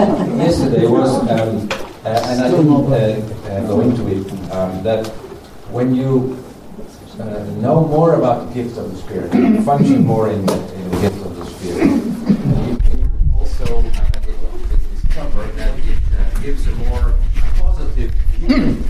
yesterday was, um, uh, and I didn't uh, uh, go into it, um, that when you uh, know more about the gifts of the Spirit, function more in the, in the gifts of the Spirit, you also uh, discover that it gives a more positive view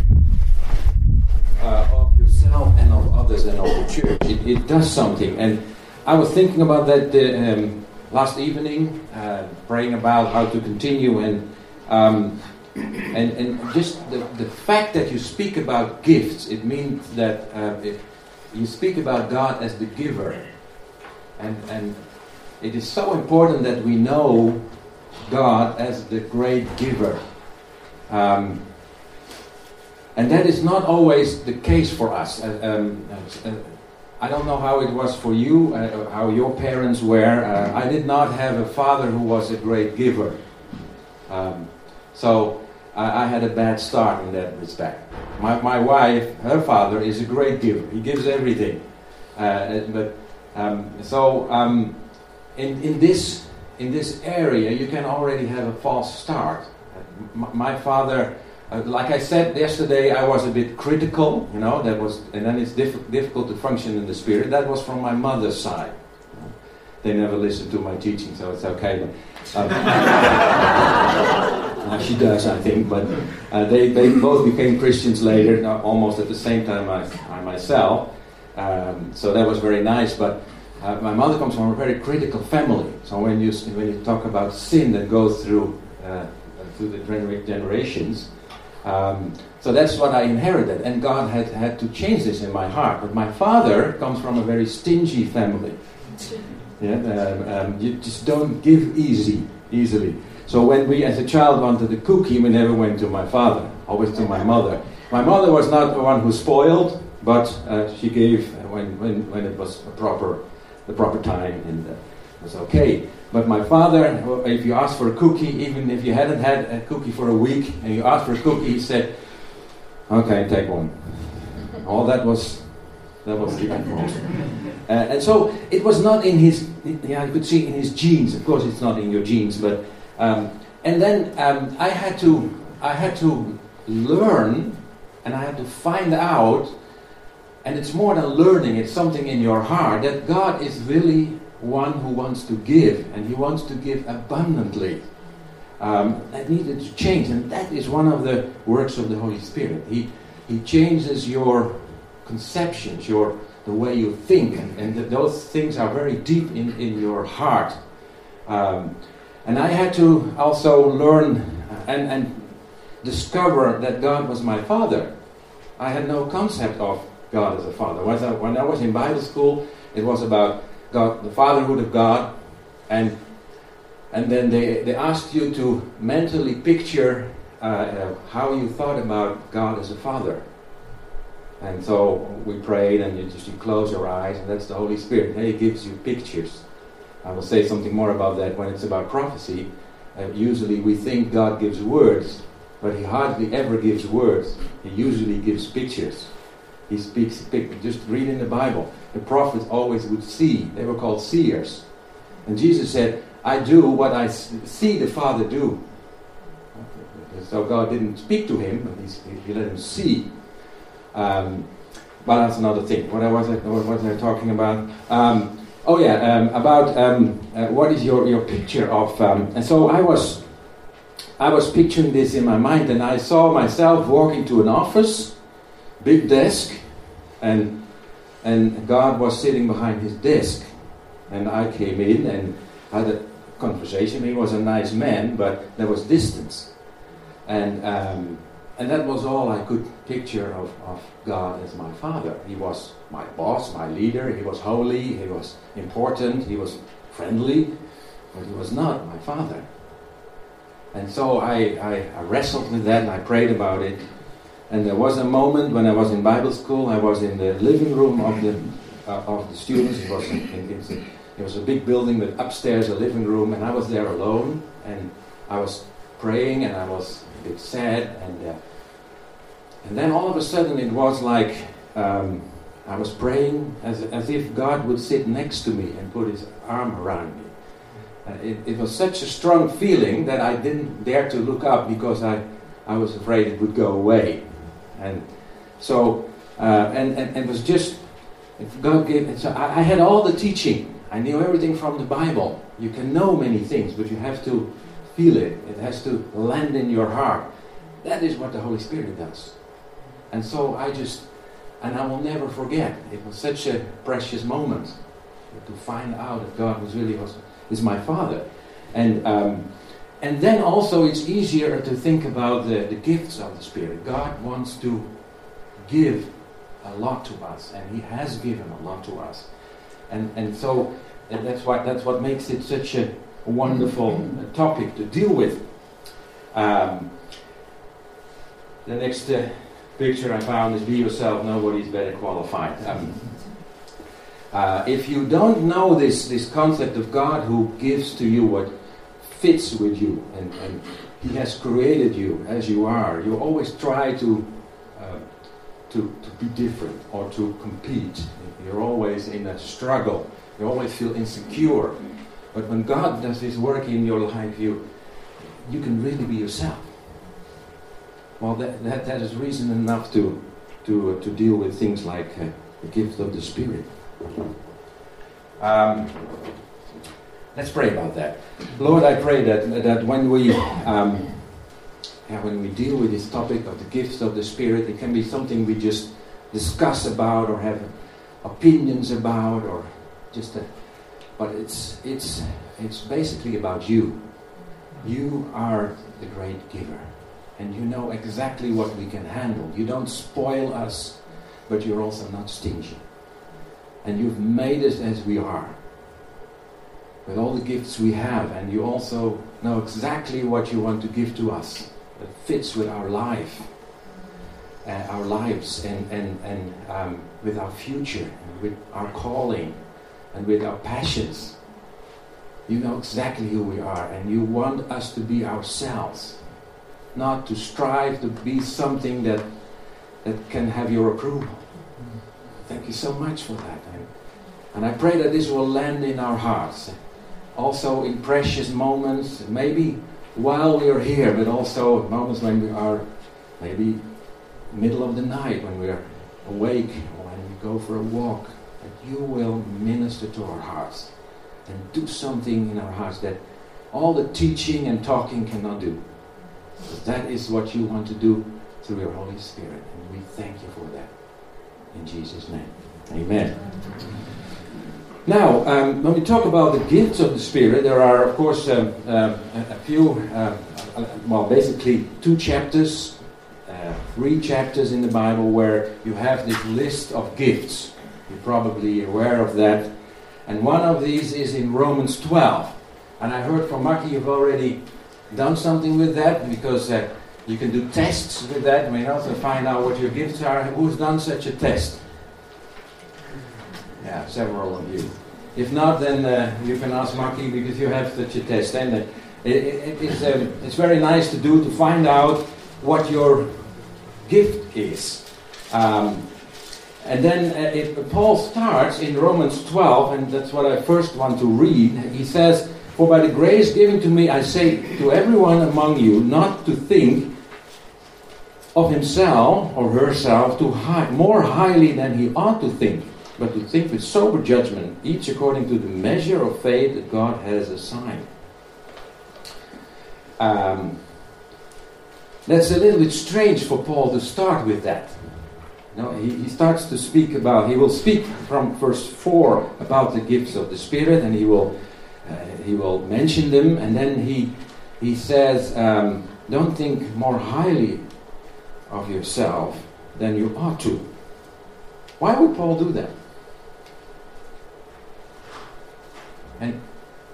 of yourself and of others and of the church. It, it does something. And I was thinking about that um, last evening, uh, praying about how to continue and. Um, and, and just the, the fact that you speak about gifts, it means that uh, you speak about God as the giver. And, and it is so important that we know God as the great giver. Um, and that is not always the case for us. Uh, um, uh, I don't know how it was for you, uh, how your parents were. Uh, I did not have a father who was a great giver. Um, so I, I, had a bad start in that respect. My, my wife, her father, is a great giver. He gives everything. Uh, but um, so um, in, in this in this area, you can already have a false start. My, my father uh, like I said yesterday, I was a bit critical, you know, that was, and then it's diff- difficult to function in the spirit. That was from my mother's side. They never listened to my teaching, so it's okay. Um, uh, she does, I think, but uh, they, they both became Christians later, uh, almost at the same time as I myself. Um, so that was very nice, but uh, my mother comes from a very critical family. So when you, when you talk about sin that goes through, uh, through the generations, um, so that's what I inherited, and God had, had to change this in my heart. But my father comes from a very stingy family. Yeah, um, um, you just don't give easy, easily. So when we, as a child, wanted a cookie, we never went to my father, always to my mother. My mother was not the one who spoiled, but uh, she gave when, when, when it was proper, the proper time, and uh, it was okay. But my father, if you asked for a cookie, even if you hadn't had a cookie for a week, and you asked for a cookie, he said, "Okay, take one." All that was that was utmost. Uh, and so it was not in his. Yeah, you could see in his genes. Of course, it's not in your genes, but um, and then um, I had to I had to learn, and I had to find out. And it's more than learning; it's something in your heart that God is really one who wants to give, and he wants to give abundantly. Um, that needed to change, and that is one of the works of the Holy Spirit. He, he changes your conceptions, your the way you think, and, and those things are very deep in, in your heart. Um, and I had to also learn and, and discover that God was my Father. I had no concept of God as a Father. When I, When I was in Bible school, it was about God, the fatherhood of God, and and then they, they asked you to mentally picture uh, uh, how you thought about God as a father. And so we prayed, and you just you close your eyes, and that's the Holy Spirit. And He gives you pictures. I will say something more about that when it's about prophecy. Uh, usually we think God gives words, but He hardly ever gives words. He usually gives pictures. He speaks, just read in the Bible the prophets always would see. They were called seers. And Jesus said, I do what I see the Father do. So God didn't speak to him, but he, let him see. Um, but that's another thing. What was I, what was I talking about? Um, oh yeah, um, about um, uh, what is your, your picture of? Um, and so I was, I was picturing this in my mind, and I saw myself walking to an office, big desk, and and God was sitting behind his desk. And I came in and had a conversation. He was a nice man, but there was distance. And, um, and that was all I could picture of, of God as my father. He was my boss, my leader. He was holy, he was important, he was friendly, but he was not my father. And so I, I, I wrestled with that and I prayed about it. And there was a moment when I was in Bible school, I was in the living room of the, uh, of the students. It was, it was a big building with upstairs a living room, and I was there alone. And I was praying, and I was a bit sad. And, uh, and then all of a sudden, it was like um, I was praying as, as if God would sit next to me and put his arm around me. uh, it, it was such a strong feeling that I didn't dare to look up because I, I was afraid it would go away. And so, uh, and, and, and it was just, God gave, so I, I had all the teaching. I knew everything from the Bible. You can know many things, but you have to feel it. It has to land in your heart. That is what the Holy Spirit does. And so I just, and I will never forget. It was such a precious moment to find out that God was really was is my Father, and um, and then also it's easier to think about the, the gifts of the Spirit. God wants to give a lot to us, and He has given a lot to us, and and so and that's what that's what makes it such a wonderful topic to deal with. Um, the next uh, picture I found is be yourself, nobody's better qualified. Um, uh, if you don't know this, this concept of God who gives to you what fits with you, and, and He has created you as you are, you always try to, uh, to, to be different or to compete. You're always in a struggle. You always feel insecure. But when God does His work in your life, you, you can really be yourself. Well, that, that, that is reason enough to, to, uh, to deal with things like uh, the gift of the Spirit. Um, let's pray about that. Lord, I pray that, that when we. Um, yeah, when we deal with this topic of the gifts of the Spirit, it can be something we just discuss about or have opinions about or just a, but it's it's it's basically about you. You are the great giver and you know exactly what we can handle. You don't spoil us, but you're also not stingy. And you've made us as we are, with all the gifts we have, and you also know exactly what you want to give to us that fits with our life, uh, our lives, and, and, and um, with our future, and with our calling, and with our passions. You know exactly who we are, and you want us to be ourselves not to strive to be something that, that can have your approval. Thank you so much for that. And I pray that this will land in our hearts. Also in precious moments, maybe while we are here, but also moments when we are maybe middle of the night, when we are awake, or when we go for a walk, that you will minister to our hearts and do something in our hearts that all the teaching and talking cannot do. That is what you want to do through your Holy Spirit. And we thank you for that. In Jesus' name. Amen. Now, um, when we talk about the gifts of the Spirit, there are, of course, um, uh, a, few, uh, well, basically two chapters, uh, three chapters in the Bible where you have this list of gifts. You're probably aware of that. And one of these is in Romans 12. And I heard from Maki you've already done something with that because uh, you can do tests with that. Mean, also find out what your gifts are. Who's done such a test? Yeah, several of you. If not, then uh, you can ask Maki because you have such a test. And uh, it, it, it's, um, it's very nice to do to find out what your gift is. Um, and then uh, Paul starts in Romans 12, and that's what I first want to read. He says, for by the grace given to me, I say to everyone among you not to think of himself or herself too high, more highly than he ought to think, but to think with sober judgment, each according to the measure of faith that God has assigned. Um, that's a little bit strange for Paul to start with that. No, he, he starts to speak about, he will speak from verse 4 about the gifts of the Spirit, and he will uh, he will mention them, and then he he says, um, "Don't think more highly of yourself than you ought to." Why would Paul do that? And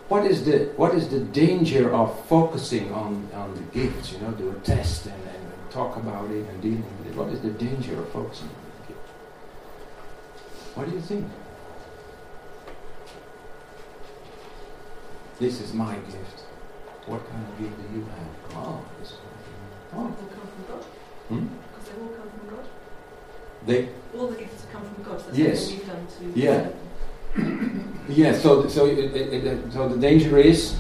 what is the what is the danger of focusing on, on the gifts? You know, do a test and, and talk about it and dealing with it. What is the danger of focusing on the gift? What do you think? This is my gift. What kind of gift do you have? Oh, this is what All come from God. Hmm? Because they all come from God. They. All the gifts come from God. That's yes. what you've done to. Yeah. Yeah. So, so, it, it, it, so the danger is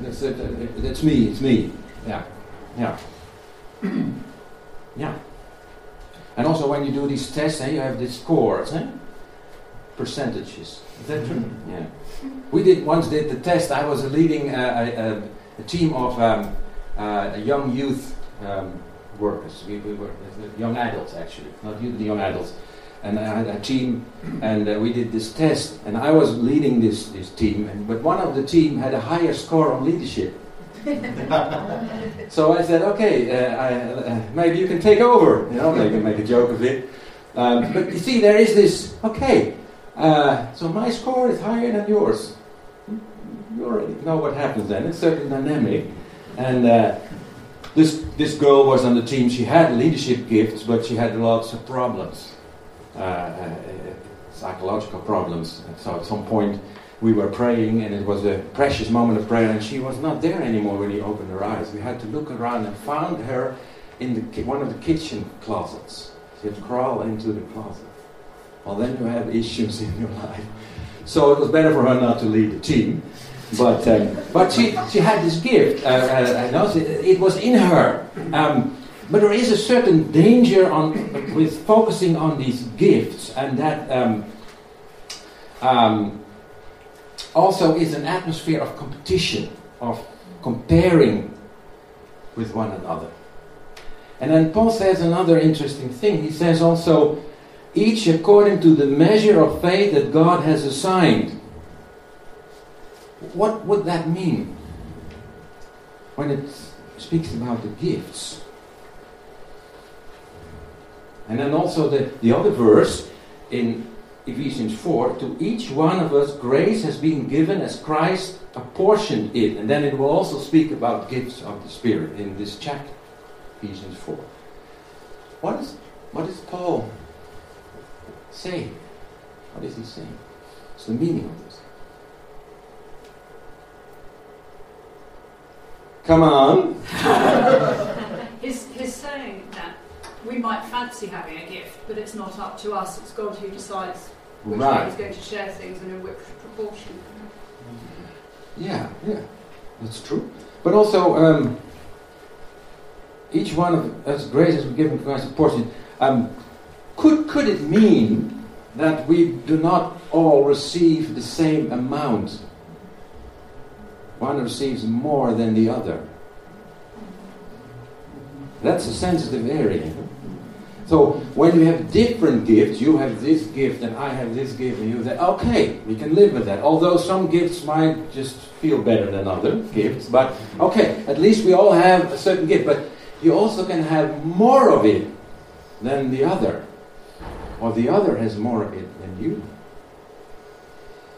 That's, it, it, that's me. It's me. Yeah. Yeah. yeah. And also, when you do these tests, eh, you have these scores, eh? percentages. Is that true? Yeah. We did once did the test. I was leading a, a, a team of um, uh, young youth um, workers. We, we were young adults, actually, not youth, the young adults. And I had a team, and uh, we did this test. And I was leading this this team, and, but one of the team had a higher score on leadership. so I said, okay, uh, I, uh, maybe you can take over. You know, make, make a joke of it. Um, but you see, there is this, okay, uh, so my score is higher than yours. You already know what happens then. It's certain dynamic. And uh, this, this girl was on the team. She had leadership gifts, but she had lots of problems, psychological problems. So at some point, we were praying, and it was a precious moment of prayer, and she was not there anymore when he opened her eyes. We had to look around and found her in the one of the kitchen closets. She had crawled into the closet. Well, then you have issues in your life. So it was better for her not to lead the team. But, um, but she, she had this gift. Uh, uh, know, it was in her. Um, but there is a certain danger on, with focusing on these gifts, and that um, um also is an atmosphere of competition, of comparing with one another. And then Paul says another interesting thing. He says also, each according to the measure of faith that God has assigned. What would that mean when it speaks about the gifts? And then also the, the other verse in Ephesians 4 to each one of us grace has been given as Christ apportioned it. And then it will also speak about gifts of the Spirit in this chapter, Ephesians 4. What is, what is Paul saying? What is he saying? What's the meaning of this? Come on. he's, he's saying that we might fancy having a gift, but it's not up to us. It's God who decides which right. way He's going to share things and in which proportion. Yeah, yeah, that's true. But also, um, each one of us grace has been given to Christ a portion. Um, could could it mean that we do not all receive the same amount? One receives more than the other. That's a sensitive area. So when you have different gifts, you have this gift and I have this gift, and you say, okay, we can live with that. Although some gifts might just feel better than other gifts, but okay, at least we all have a certain gift. But you also can have more of it than the other, or the other has more of it than you.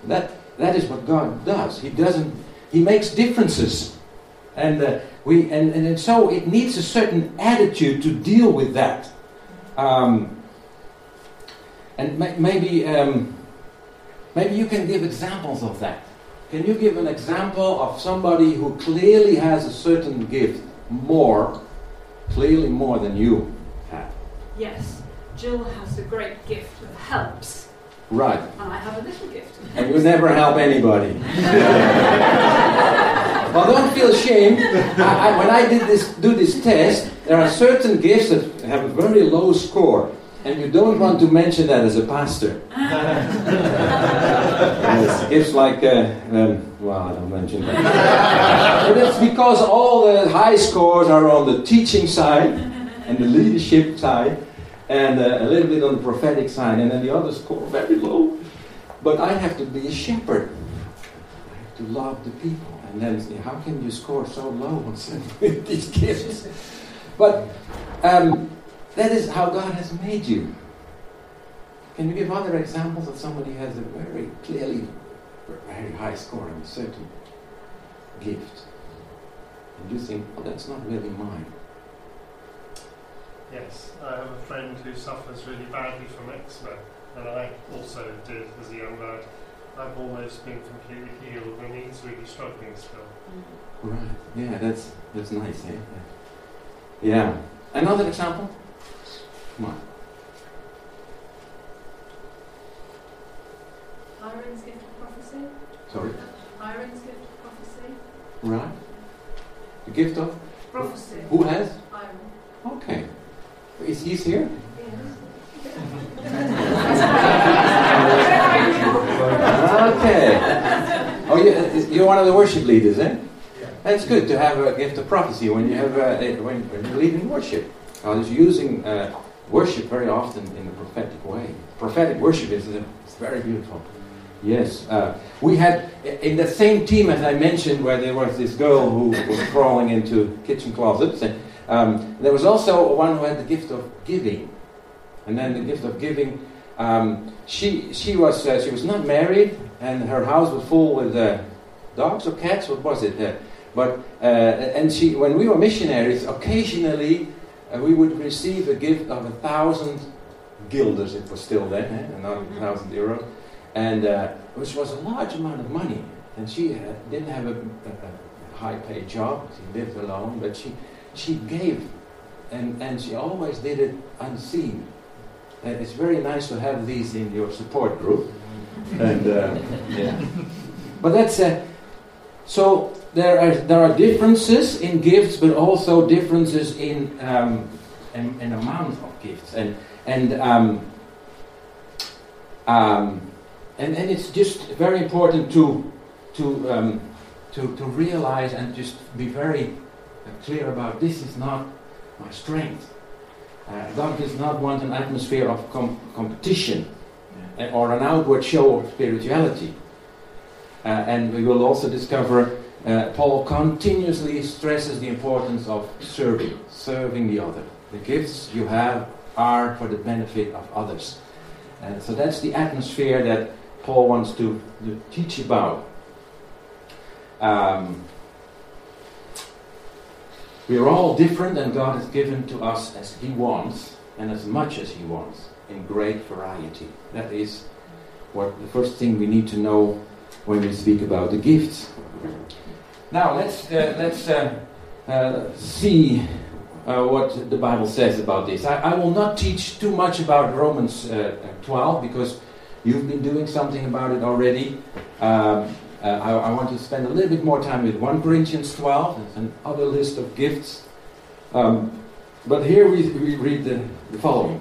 That that is what God does. He doesn't. He makes differences, and uh, we and, and so it needs a certain attitude to deal with that. Um, and ma- maybe, um, maybe you can give examples of that. Can you give an example of somebody who clearly has a certain gift more, clearly more than you have? Yes. Jill has a great gift of helps. Right. And I have a little gift. And you never help anybody. well, don't feel ashamed. I, I, when I did this, do this test, there are certain gifts that have a very low score, and you don't want to mention that as a pastor. yes, gifts like, uh, um, well, I don't mention that. but it's because all the high scores are on the teaching side and the leadership side, and uh, a little bit on the prophetic side, and then the others score very low. But I have to be a shepherd. I have to love the people. And how can you score so low with these gifts? But um, that is how God has made you. Can you give other examples of somebody who has a very clearly very high score on a certain gift? And you think, well, that's not really mine. Yes, I have a friend who suffers really badly from eczema, and I also did as a young lad. I've almost been completely healed, and he's really struggling still. Right. Yeah, that's that's nice. Eh? Yeah. Another example? Come on. Hiram's gift of prophecy. Sorry? Hiram's gift of prophecy. Right. The gift of? Prophecy. Who has? I'm. Okay. Is he here? okay. Oh, you, you're one of the worship leaders, eh? Yeah. That's good to have a gift of prophecy when you have uh, when, when you're leading worship. God is using uh, worship very often in a prophetic way. Prophetic worship is very beautiful. Yes, uh, we had in the same team as I mentioned, where there was this girl who was crawling into kitchen closets, and um, there was also one who had the gift of giving, and then the gift of giving. Um, she she was uh, she was not married, and her house was full with uh, dogs or cats. What was it? Uh, but uh, and she when we were missionaries, occasionally uh, we would receive a gift of a thousand guilders. It was still then, eh? not a thousand euros, and uh, which was a large amount of money. And she didn't have a, a, a high-paid job. She lived alone, but she she gave, and and she always did it unseen. Uh, it's very nice to have these in your support group. And uh, yeah, but that's uh, so. There are there are differences in gifts, but also differences in um, an, an amount of gifts, and and um, um, and and it's just very important to to um, to to realize and just be very clear about this is not my strength. Uh, God does not want an atmosphere of com- competition uh, or an outward show of spirituality. Uh, and we will also discover uh, Paul continuously stresses the importance of serving, serving the other. The gifts you have are for the benefit of others. And so that's the atmosphere that Paul wants to, to teach about. Um, we are all different, and God has given to us as He wants and as much as He wants in great variety. That is what the first thing we need to know when we speak about the gifts. Now let's uh, let's uh, uh, see uh, what the Bible says about this. I, I, will not teach too much about Romans uh, 12 because you've been doing something about it already. Um, uh, I, I, want to spend a little bit more time with 1 Corinthians 12 and another list of gifts. Um, but here we, we read the, the following.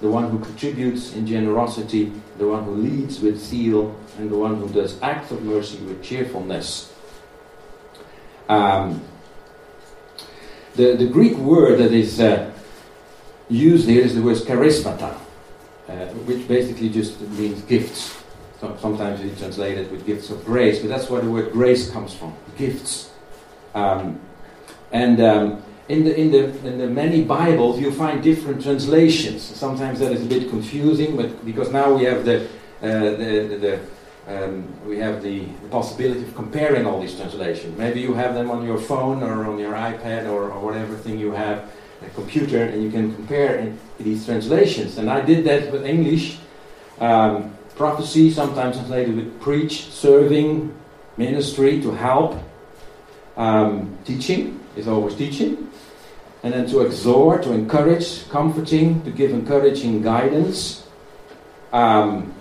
the one who contributes in generosity, the one who leads with zeal, and the one who does acts of mercy with cheerfulness. Um, the, the Greek word that is uh, used here is the word charismata, uh, which basically just means gifts. So sometimes we translate it with gifts of grace, but that's where the word grace comes from gifts. Um, and um, in, the, in, the, in the many Bibles, you find different translations. Sometimes that is a bit confusing, but because now we have the, uh, the, the um, we have the, possibility of comparing all these translations. Maybe you have them on your phone or on your iPad or, or whatever thing you have, a computer, and you can compare these translations. And I did that with English. Um, prophecy, sometimes translated with preach, serving, ministry, to help. Um, teaching is always teaching. And then to exhort, to encourage, comforting, to give encouraging guidance. Um,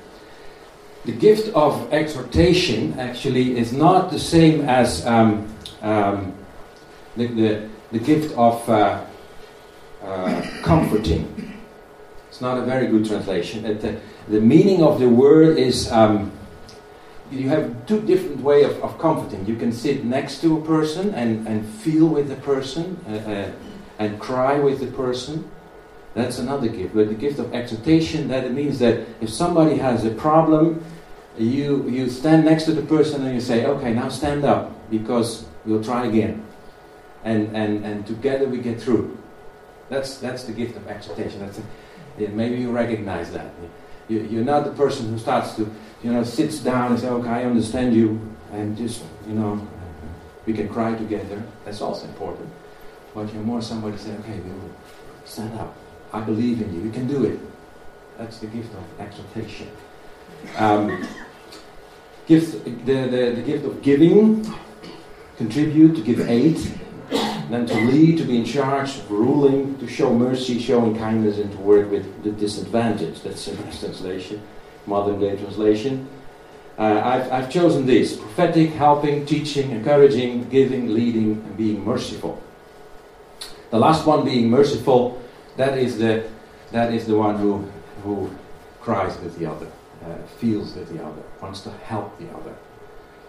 the gift of exhortation actually is not the same as um, um, the, the, the, gift of uh, uh, comforting. It's not a very good translation. It, uh, the meaning of the word is um, you have two different way of, of, comforting. You can sit next to a person and, and feel with the person uh, uh, and cry with the person. That's another gift. But the gift of exhortation, that it means that if somebody has a problem, you, you stand next to the person and you say, okay, now stand up because we'll try again. And, and, and together we get through. That's, that's the gift of exhortation. That's a, maybe you recognize that. You, are not the person who starts to, you know, sits down and says, okay, I understand you, and just, you know, we can cry together. That's also important. but you're more somebody saying, okay, we will stand up. I believe in you. You can do it. That's the gift of exhortation. Um, the, the, the gift of giving, contribute, to give aid, then to lead, to be in charge, ruling, to show mercy, showing kindness, and to work with the disadvantaged. That's the translation, modern day translation. Uh, I've, I've chosen this prophetic, helping, teaching, encouraging, giving, leading, and being merciful. The last one, being merciful, that is the, that is the one who, who cries with the other, uh, feels with the other, wants to help the other.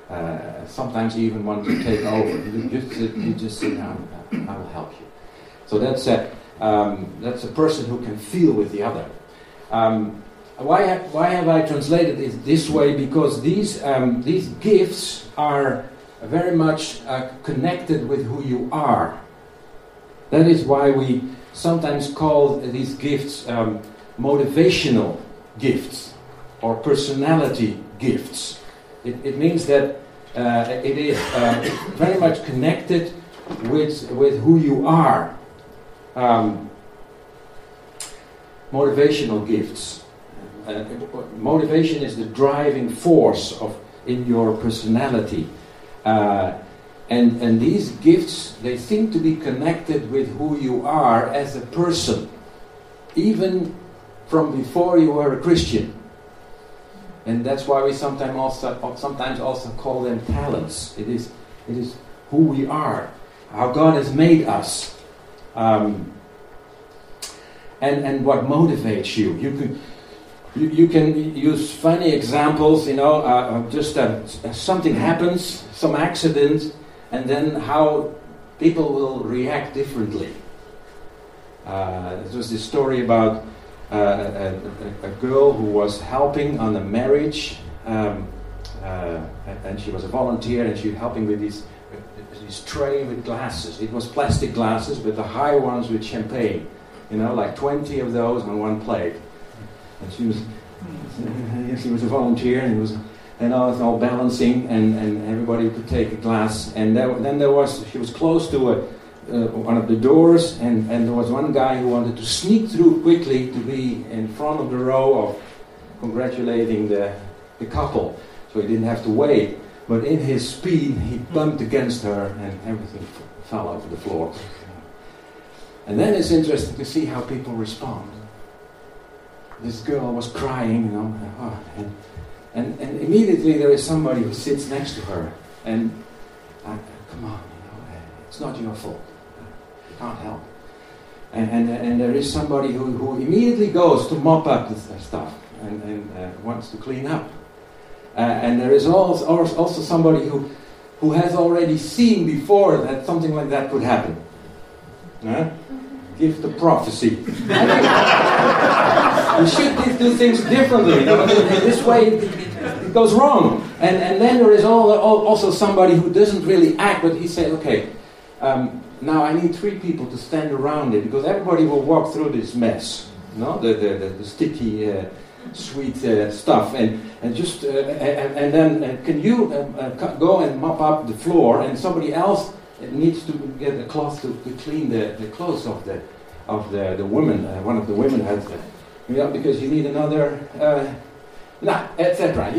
Uh, sometimes you even want to take over. You just, you just I will help you. So that's a, um, that's a person who can feel with the other. Um, why, have, why have I translated it this way? Because these, um, these gifts are very much uh, connected with who you are. That is why we sometimes call these gifts um, motivational gifts or personality gifts. It, it means that uh, it is uh, very much connected with, with who you are. Um, motivational gifts. Uh, motivation is the driving force of in your personality. Uh, and, and these gifts, they seem to be connected with who you are as a person, even from before you were a Christian. And that's why we sometimes also, sometimes also call them talents. It is, it is who we are, how God has made us, um, and, and what motivates you. You can, you, you can use funny examples, you know, uh, just uh, something happens, some accident, and then how people will react differently. Uh, there was this story about uh, a, a, girl who was helping on a marriage, um, uh, and she was a volunteer, and she was helping with this, this tray with glasses. It was plastic glasses, but the high ones with champagne. You know, like 20 of those on one plate. And she was, she was a volunteer, and it was and was all balancing, and, and everybody could take a glass. And there, then there was, she was close to a, uh, one of the doors, and, and there was one guy who wanted to sneak through quickly to be in front of the row of congratulating the, the couple. So he didn't have to wait. But in his speed, he bumped against her, and everything fell over the floor. And then it's interesting to see how people respond. This girl was crying, you know, and and, and immediately there is somebody who sits next to her, and uh, come on, you know, it's not your fault. Can't help. And, and, and there is somebody who, who immediately goes to mop up the stuff and, and uh, wants to clean up. Uh, and there is also, also somebody who, who has already seen before that something like that could happen. Huh? Give the prophecy. we should do things differently. This way, it goes wrong. And, and then there is all, all, also somebody who doesn't really act, but he says, okay, um, now I need three people to stand around it because everybody will walk through this mess, no? the, the, the, the sticky, uh, sweet uh, stuff. And, and just uh, and, and, then uh, can you um, uh, go and mop up the floor, and somebody else needs to get a cloth to, to clean the, the clothes of the of the, the woman. Uh, one of the women had, yeah, because you need another now, etc.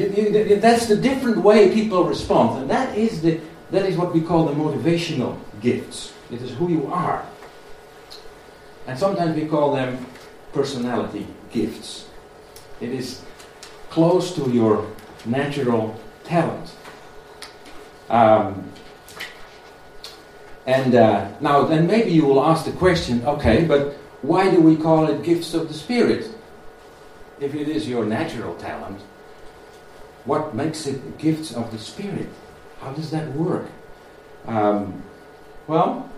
That's the different way people respond, and that is the that is what we call the motivational gifts. It is who you are, and sometimes we call them personality gifts. It is close to your natural talent. Um, and uh, now, then maybe you will ask the question, okay, but why do we call it gifts of the Spirit? if it is your natural talent, what makes it gifts of the Spirit? How does that work? Um, well,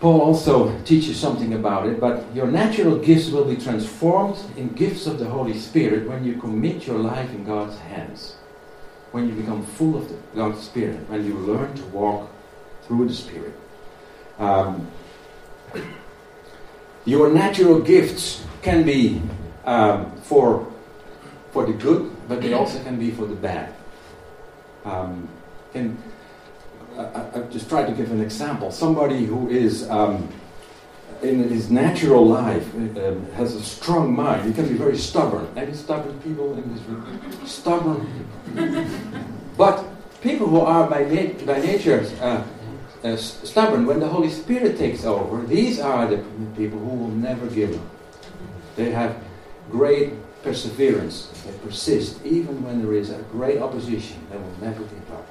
Paul also teaches something about it, but your natural gifts will be transformed in gifts of the Holy Spirit when you commit your life in God's hands. When you become full of the, God's Spirit, when you learn to walk through the Spirit. Um, your natural gifts can be um, for, for the good, but they also can be for the bad. Um, and I, I just try to give an example. Somebody who is um, in his natural life um, has a strong mind. He can be very stubborn. Any stubborn people in this room? Stubborn. but people who are by, by nature uh, uh, stubborn, when the Holy Spirit takes over, these are the people who will never give up. They have great perseverance. They persist, even when there is a great opposition. They will never give up.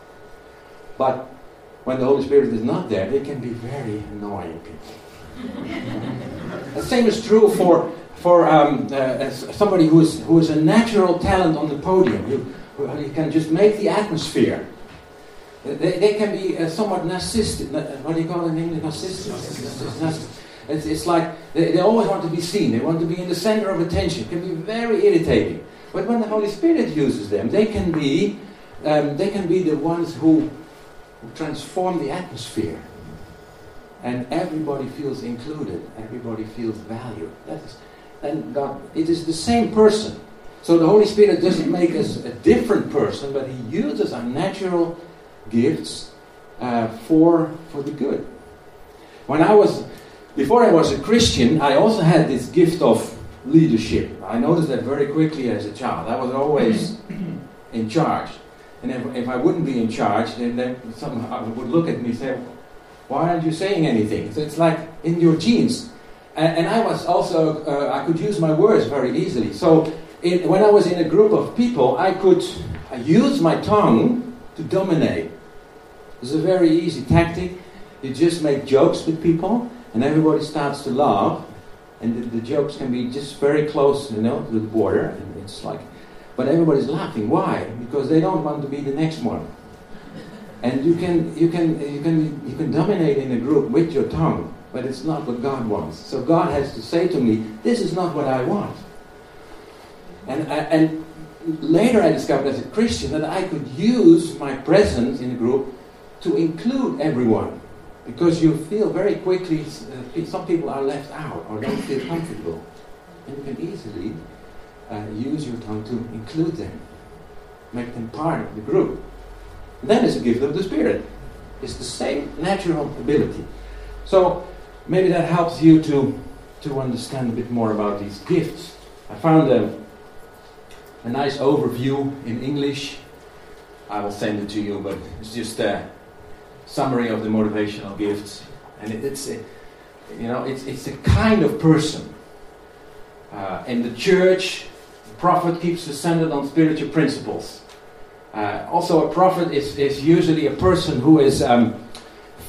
But when the Holy Spirit is not there, they can be very annoying the same is true for for um, uh, somebody who is who is a natural talent on the podium. You, who can just make the atmosphere. They, they can be uh, somewhat narcissistic. What do you call it in English? Narcissistic. It's, it's like they, they always want to be seen. They want to be in the center of attention. It can be very irritating. But when the Holy Spirit uses them, they can be um, they can be the ones who transform the atmosphere. And everybody feels included, everybody feels valued. That is, and God, it is the same person. So the Holy Spirit doesn't make us a different person, but He uses our natural gifts uh, for, for the good. When I was, before I was a Christian, I also had this gift of leadership. I noticed that very quickly as a child. I was always in charge. And if, if I wouldn't be in charge, then, then someone would look at me and say, Why aren't you saying anything? So it's like in your genes. And, and I was also, uh, I could use my words very easily. So when I was in a group of people, I could use my tongue to dominate. It's a very easy tactic. You just make jokes with people, and everybody starts to laugh. And the, the jokes can be just very close, you know, to the border. And it's like, but everybody's laughing. Why? Because they don't want to be the next one. And you can, you can, you can, you can dominate in a group with your tongue, but it's not what God wants. So God has to say to me, "This is not what I want." And and later I discovered as a Christian that I could use my presence in a group to include everyone, because you feel very quickly uh, some people are left out or don't feel comfortable, and you can easily uh, use your tongue to include them, make them part of the group. That is a gift of the Spirit. It's the same natural ability. So maybe that helps you to, to understand a bit more about these gifts. I found a, a nice overview in English. I will send it to you, but it's just a summary of the motivational gifts. And it, it's a, you know, it's, it's a kind of person. Uh, in the church, the prophet keeps us centered on spiritual principles. Uh, also, a prophet is, is usually a person who is um,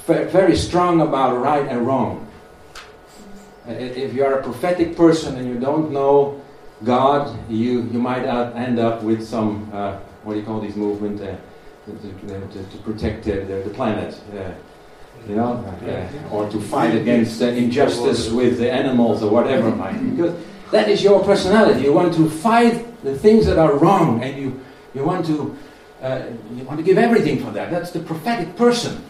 very strong about right and wrong. Uh, if you are a prophetic person and you don't know God, you, you might end up with some, uh, what do you call these movements, uh, to, to, to, protect the, the planet. Uh, you know, uh, or to fight against injustice with the animals or whatever. Because that is your personality. You want to fight the things that are wrong, and you, you, want, to, uh, you want to give everything for that. That's the prophetic person.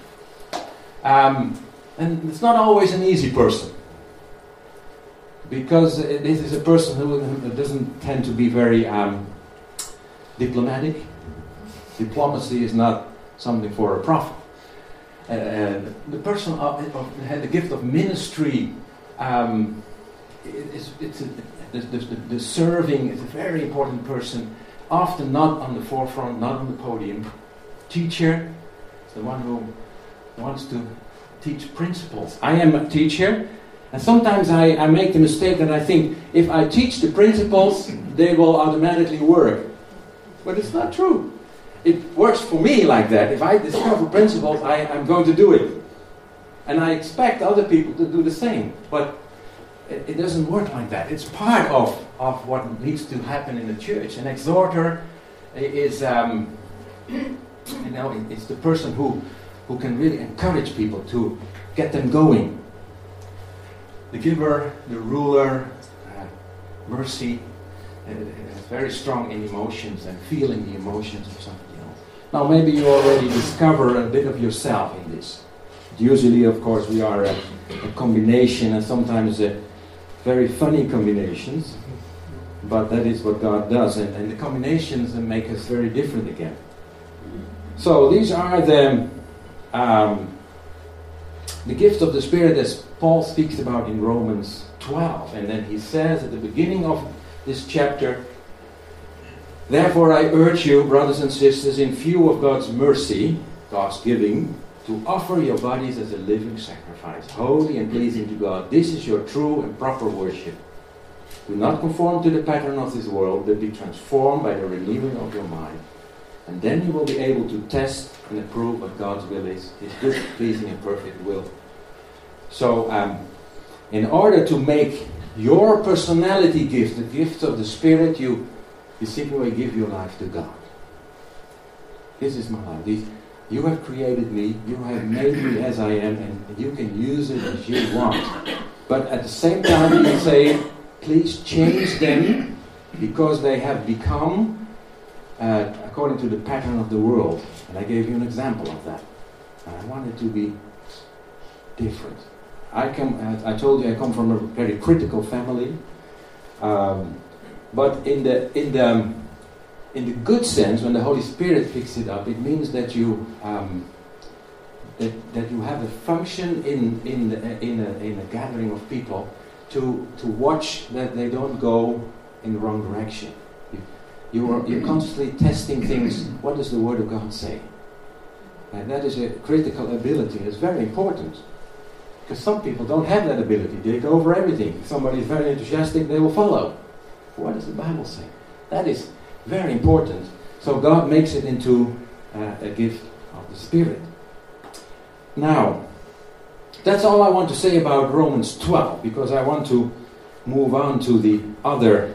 Um, and it's not always an easy person. Because this is a person who doesn't tend to be very um, diplomatic. Diplomacy is not something for a prophet. Uh, the person had the gift of ministry um, it's, it's a, the, the, the, serving is a very important person, often not on the forefront, not on the podium. Teacher is the one who wants to teach principles. I am a teacher, and sometimes I, I make the mistake that I think if I teach the principles, they will automatically work. But it's not true. It works for me like that. If I discover principles, I, I'm going to do it. And I expect other people to do the same. But it, it, doesn't work like that. It's part of, of what needs to happen in the church. An exhorter is, um, you know, it's the person who, who can really encourage people to get them going. The giver, the ruler, uh, mercy, uh, is very strong in emotions and feeling the emotions of somebody else. Now, maybe you already discover a bit of yourself in this. Usually, of course, we are a, a combination and sometimes a, very funny combinations, but that is what God does, and, and the combinations make us very different again. So these are the um, the gift of the Spirit, as Paul speaks about in Romans 12. And then he says at the beginning of this chapter, Therefore, I urge you, brothers and sisters, in view of God's mercy, God's giving, to offer your bodies as a living sacrifice, holy and pleasing to God. This is your true and proper worship. Do not conform to the pattern of this world, but be transformed by the renewing of your mind. And then you will be able to test and approve what God's will is, His good, pleasing, and perfect will. So, um, in order to make your personality gift, the gift of the Spirit, you, you simply give your life to God. This is my life. This, you have created me, you have made me as I am, and you can use it as you want. But at the same time, you can say, please change them because they have become uh, according to the pattern of the world. And I gave you an example of that. And I want it to be different. I come. Uh, I told you I come from a very critical family, um, but in the in the in the good sense, when the Holy Spirit picks it up, it means that you um, that, that you have a function in in the, in, a, in a gathering of people to to watch that they don't go in the wrong direction. You, you are you're constantly testing things. What does the Word of God say? And that is a critical ability. It's very important. Because some people don't have that ability. They go over everything. If somebody is very enthusiastic, they will follow. What does the Bible say? That is very important. So God makes it into uh, a gift of the Spirit. Now, that's all I want to say about Romans 12, because I want to move on to the other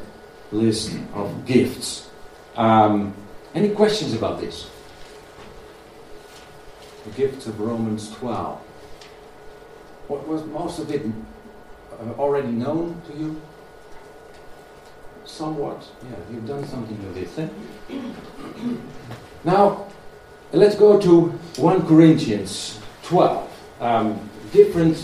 list of gifts. Um, any questions about this? The gifts of Romans 12. What was most of it uh, already known to you? Somewhat. Yeah, you've done something with this. Eh? now, let's go to 1 Corinthians 12. Um, different.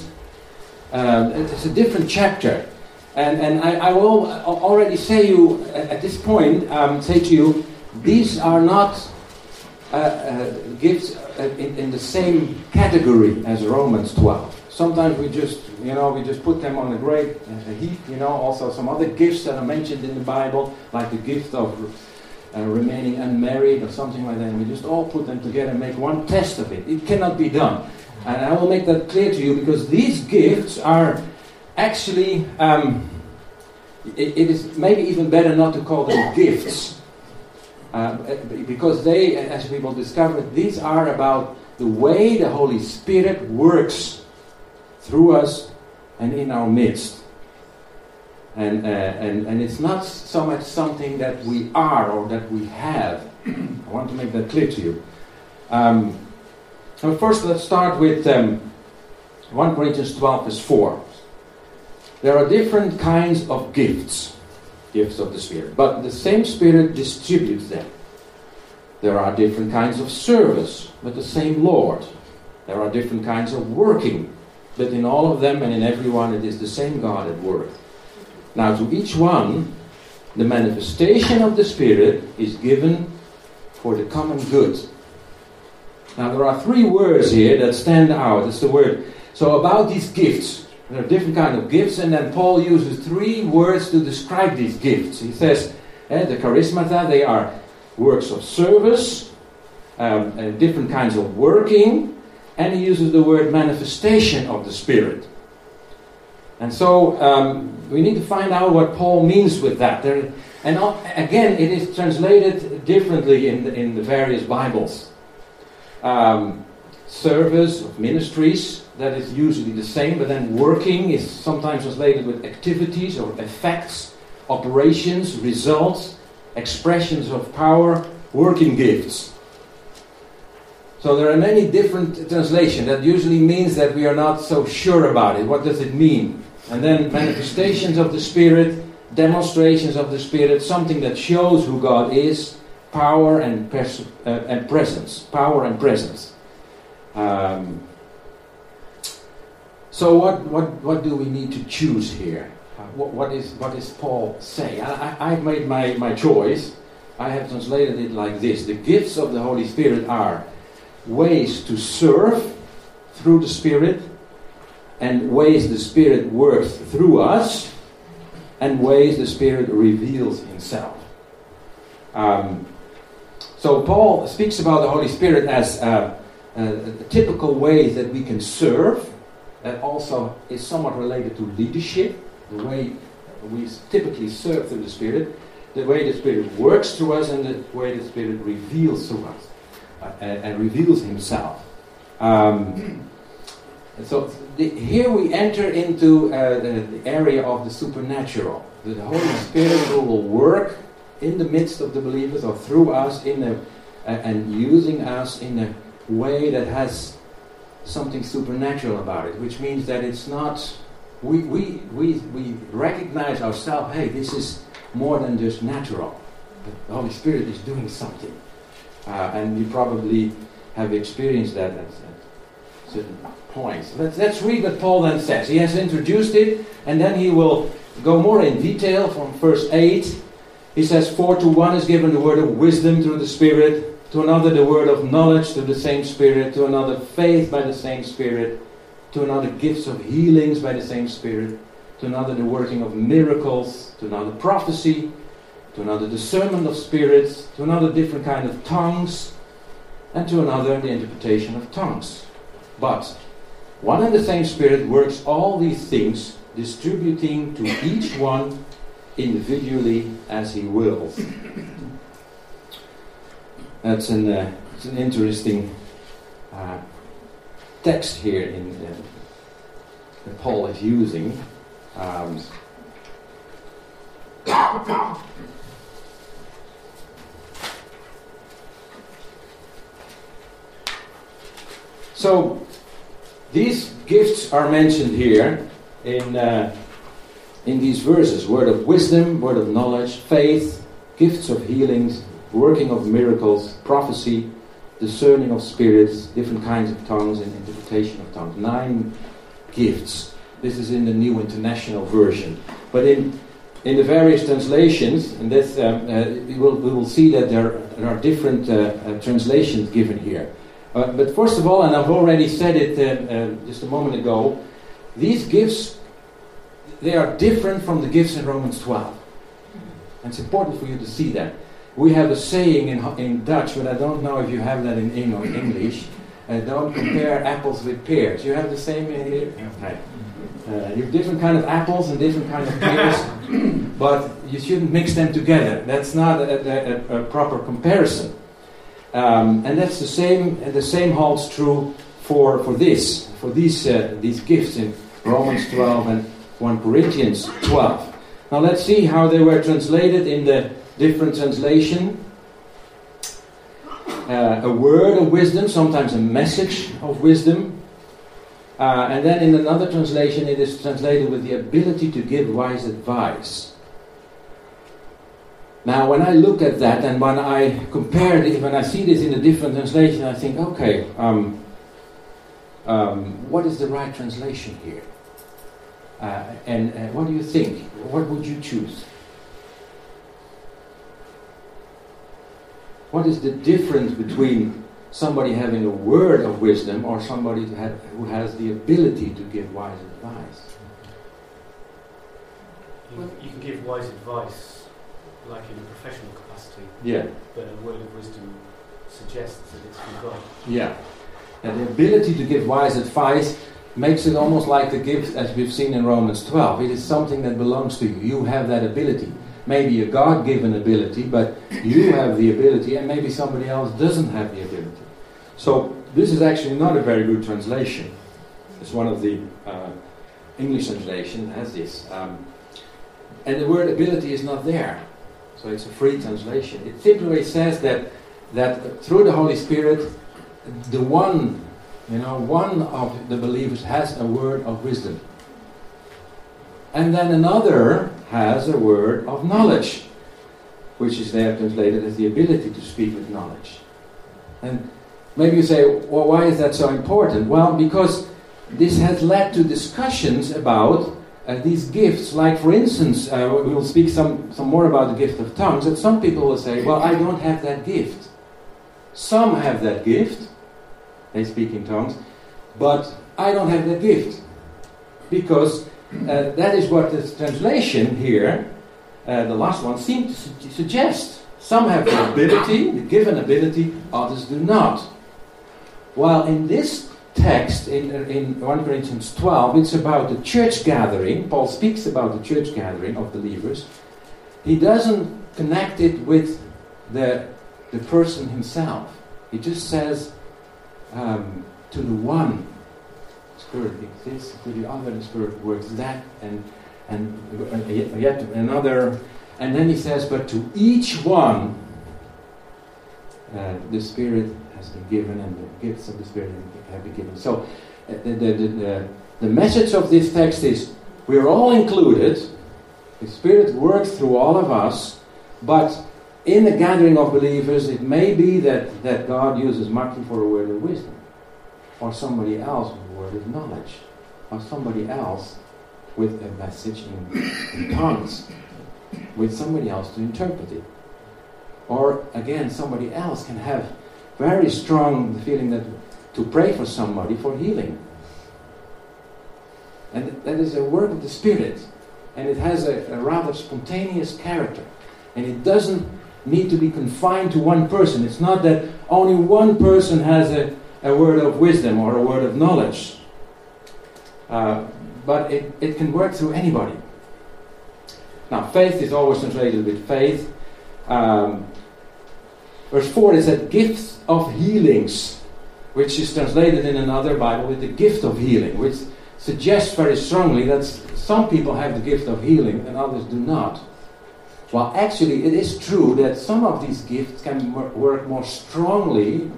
Um, it's a different chapter. And, and I, I will already say you at this point um, say to you, these are not uh, uh, gifts uh, in, in the same category as Romans 12 sometimes we just, you know, we just put them on a great heap, you know, also some other gifts that are mentioned in the Bible, like the gift of uh, remaining unmarried or something like that, and we just all put them together and make one test of it. It cannot be done. And I will make that clear to you because these gifts are actually, um, it, it is maybe even better not to call them gifts. Uh, because they, as we will discover, these are about the way the Holy Spirit works through us and in our midst. And, uh, and, and it's not so much something that we are or that we have. I want to make that clear to you. Um, first, let's start with um, 1 Corinthians 12, verse 4. There are different kinds of gifts, gifts of the Spirit, but the same Spirit distributes them. There are different kinds of service, but the same Lord. There are different kinds of working, but in all of them and in everyone it is the same God at work. Now, to each one, the manifestation of the Spirit is given for the common good. Now, there are three words here that stand out. It's the word. So, about these gifts, there are different kind of gifts, and then Paul uses three words to describe these gifts. He says, eh, the charismata, they are works of service, um, different kinds of working, and he uses the word manifestation of the Spirit. And so um, we need to find out what Paul means with that. There, and again, it is translated differently in the, in the various Bibles. Um, service ministries, that is usually the same, but then working is sometimes translated with activities or effects, operations, results, expressions of power, working gifts. So there are many different translations. That usually means that we are not so sure about it. What does it mean? And then manifestations of the Spirit, demonstrations of the Spirit, something that shows who God is, power and, uh, and presence. Power and presence. Um, so what, what, what do we need to choose here? Uh, what, what, is, what is Paul? I, I, I've made my, my choice. I have translated it like this. The gifts of the Holy Spirit are ways to serve through the Spirit, and ways the Spirit works through us, and ways the Spirit reveals Himself. Um, so Paul speaks about the Holy Spirit as uh, uh, typical ways that we can serve. That also is somewhat related to leadership, the way we typically serve through the Spirit, the way the Spirit works through us, and the way the Spirit reveals to us and, and, reveals Himself. Um, so the, here we enter into uh, the, the, area of the supernatural. The Holy Spirit will work in the midst of the believers or through us in a, and using us in a way that has something supernatural about it, which means that it's not, we, we, we, we recognize ourselves, hey, this is more than just natural. The Holy Spirit is doing something. Uh, and you probably have experienced that at, certain points. Let's, let's read what Paul then says. He has introduced it, and then he will go more in detail from verse 8. He says, For to one is given the word of wisdom through the Spirit to another the word of knowledge through the same Spirit, to another faith by the same Spirit, to another gifts of healings by the same Spirit, to another the working of miracles, to another prophecy, to another discernment of spirits, to another different kind of tongues, and to another the interpretation of tongues. But one and the same Spirit works all these things, distributing to each one individually as he wills. That's an, uh, it's an interesting uh, text here in, uh, that Paul is using. Um, so these gifts are mentioned here in uh, in these verses: word of wisdom, word of knowledge, faith, gifts of healings, working of miracles, prophecy, discerning of spirits, different kinds of tongues, and interpretation of tongues. Nine gifts. This is in the New International Version. But in in the various translations, and this, um, uh, we, will, we will see that there, there are different uh, uh, translations given here. Uh, but first of all, and I've already said it uh, uh, just a moment ago, these gifts, they are different from the gifts in Romans 12. And it's important for you to see that. We have a saying in, in Dutch, but I don't know if you have that in, English. Uh, don't compare apples with pears. You have the same in here? Okay. Uh, you have different kind of apples and different kind of pears, but you shouldn't mix them together. That's not a, a, a proper comparison. Um, and that's the same. The same holds true for, for this, for these uh, these gifts in Romans 12 and 1 Corinthians 12. Now let's see how they were translated in the different translation. Uh, a word of wisdom, sometimes a message of wisdom. Uh, and then in another translation, it is translated with the ability to give wise advice. Now, when I look at that and when I compare it, when I see this in a different translation, I think, okay, um, um, what is the right translation here? Uh, and uh, what do you think? What would you choose? What is the difference between somebody having a word of wisdom or somebody who has the ability to give wise advice? You, you can give wise advice like in a professional capacity. Yeah. But a word of wisdom suggests that it's from God. Yeah. And the ability to give wise advice makes it almost like the gift as we've seen in Romans 12. It is something that belongs to you. You have that ability maybe a God given ability, but you have the ability, and maybe somebody else doesn't have the ability. So, this is actually not a very good translation. It's one of the uh, English translation has this. Um, and the word ability is not there. So, it's a free translation. It simply says that, that through the Holy Spirit, the one, you know, one of the believers has a word of wisdom. And then another has a word of knowledge, which is there translated as the ability to speak with knowledge. And maybe you say, well, why is that so important? Well, because this has led to discussions about uh, these gifts. Like, for instance, uh, we will speak some, some more about the gift of tongues, that some people will say, well, I don't have that gift. Some have that gift, they speak in tongues. But I don't have that gift. Because uh, that is what the translation here, uh, the last one, seems to su- suggest. Some have the ability, the given ability, others do not. While in this text, in, in 1 Corinthians 12, it's about the church gathering. Paul speaks about the church gathering of believers. He doesn't connect it with the, the person himself. He just says um, to the one Spirit exists, to the other the Spirit works that, and and yet another, and then he says, but to each one uh, the Spirit has been given, and the gifts of the Spirit have been given. So uh, the, the, the, the message of this text is we are all included. The Spirit works through all of us, but in the gathering of believers, it may be that, that God uses Martin for a word of wisdom, or somebody else with a word of knowledge, or somebody else with a message in, in tongues, with somebody else to interpret it. Or again, somebody else can have very strong feeling that to pray for somebody for healing. And that is a work of the Spirit. And it has a, a rather spontaneous character. And it doesn't need to be confined to one person. It's not that only one person has a, a word of wisdom or a word of knowledge. Uh, but it, it can work through anybody. Now, faith is always translated with faith. Um, verse 4 is that gifts of healings, which is translated in another Bible with the gift of healing, which suggests very strongly that some people have the gift of healing and others do not. Well, actually, it is true that some of these gifts can work more strongly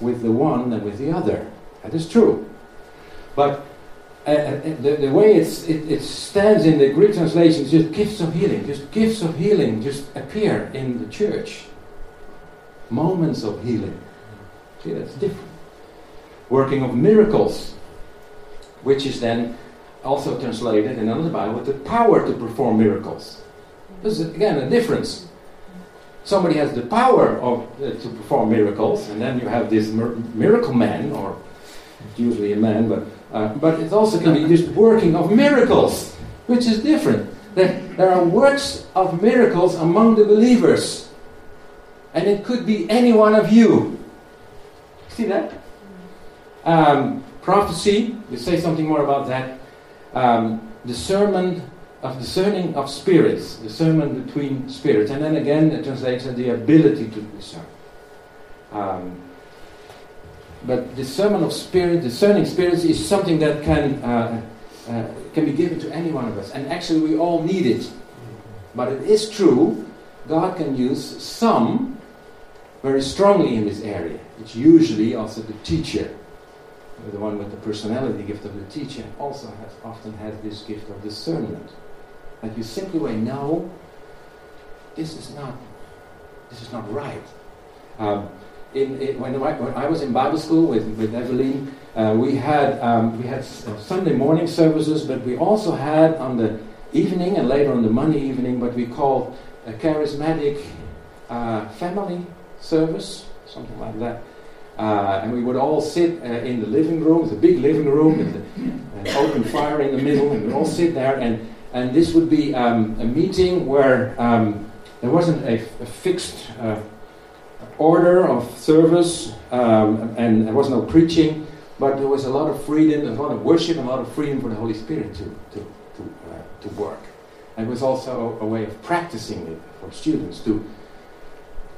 with the one than with the other. That is true. But uh, uh the, the way it, it stands in the Greek translation is just gifts of healing. Just gifts of healing just appear in the church. Moments of healing. See, that's different. Working of miracles, which is then also translated in another Bible with the power to perform miracles. There's again a difference. Somebody has the power of, uh, to perform miracles, and then you have this mir- miracle man, or usually a man, but, uh, but it also can be just working of miracles, which is different. There, there are works of miracles among the believers, and it could be any one of you. See that? Um, prophecy, we say something more about that. Um, discernment of discerning of spirits, discernment between spirits. And then again, it translates as the ability to discern. Um, but discernment of spirit, discerning spirits is something that can, uh, uh, can be given to any one of us. And actually, we all need it. But it is true, God can use some very strongly in this area. It's usually also the teacher the one with the personality gift of the teacher also has often has this gift of discernment. That you simply way know this is not this is not right. Um, in, in, when, I, when, I, was in Bible school with, with Evelyn, uh, we had um, we had Sunday morning services, but we also had on the evening and later on the Monday evening what we called a charismatic uh, family service, something like that. Uh, and we would all sit uh, in the living room, the big living room, with an open fire in the middle, and we'd all sit there and and this would be um, a meeting where um, there wasn't a, fixed uh, order of service, um, and there was no preaching, but there was a lot of freedom, a lot of worship, a lot of freedom for the Holy Spirit to, to, to, uh, to work. And it was also a way of practicing it for students to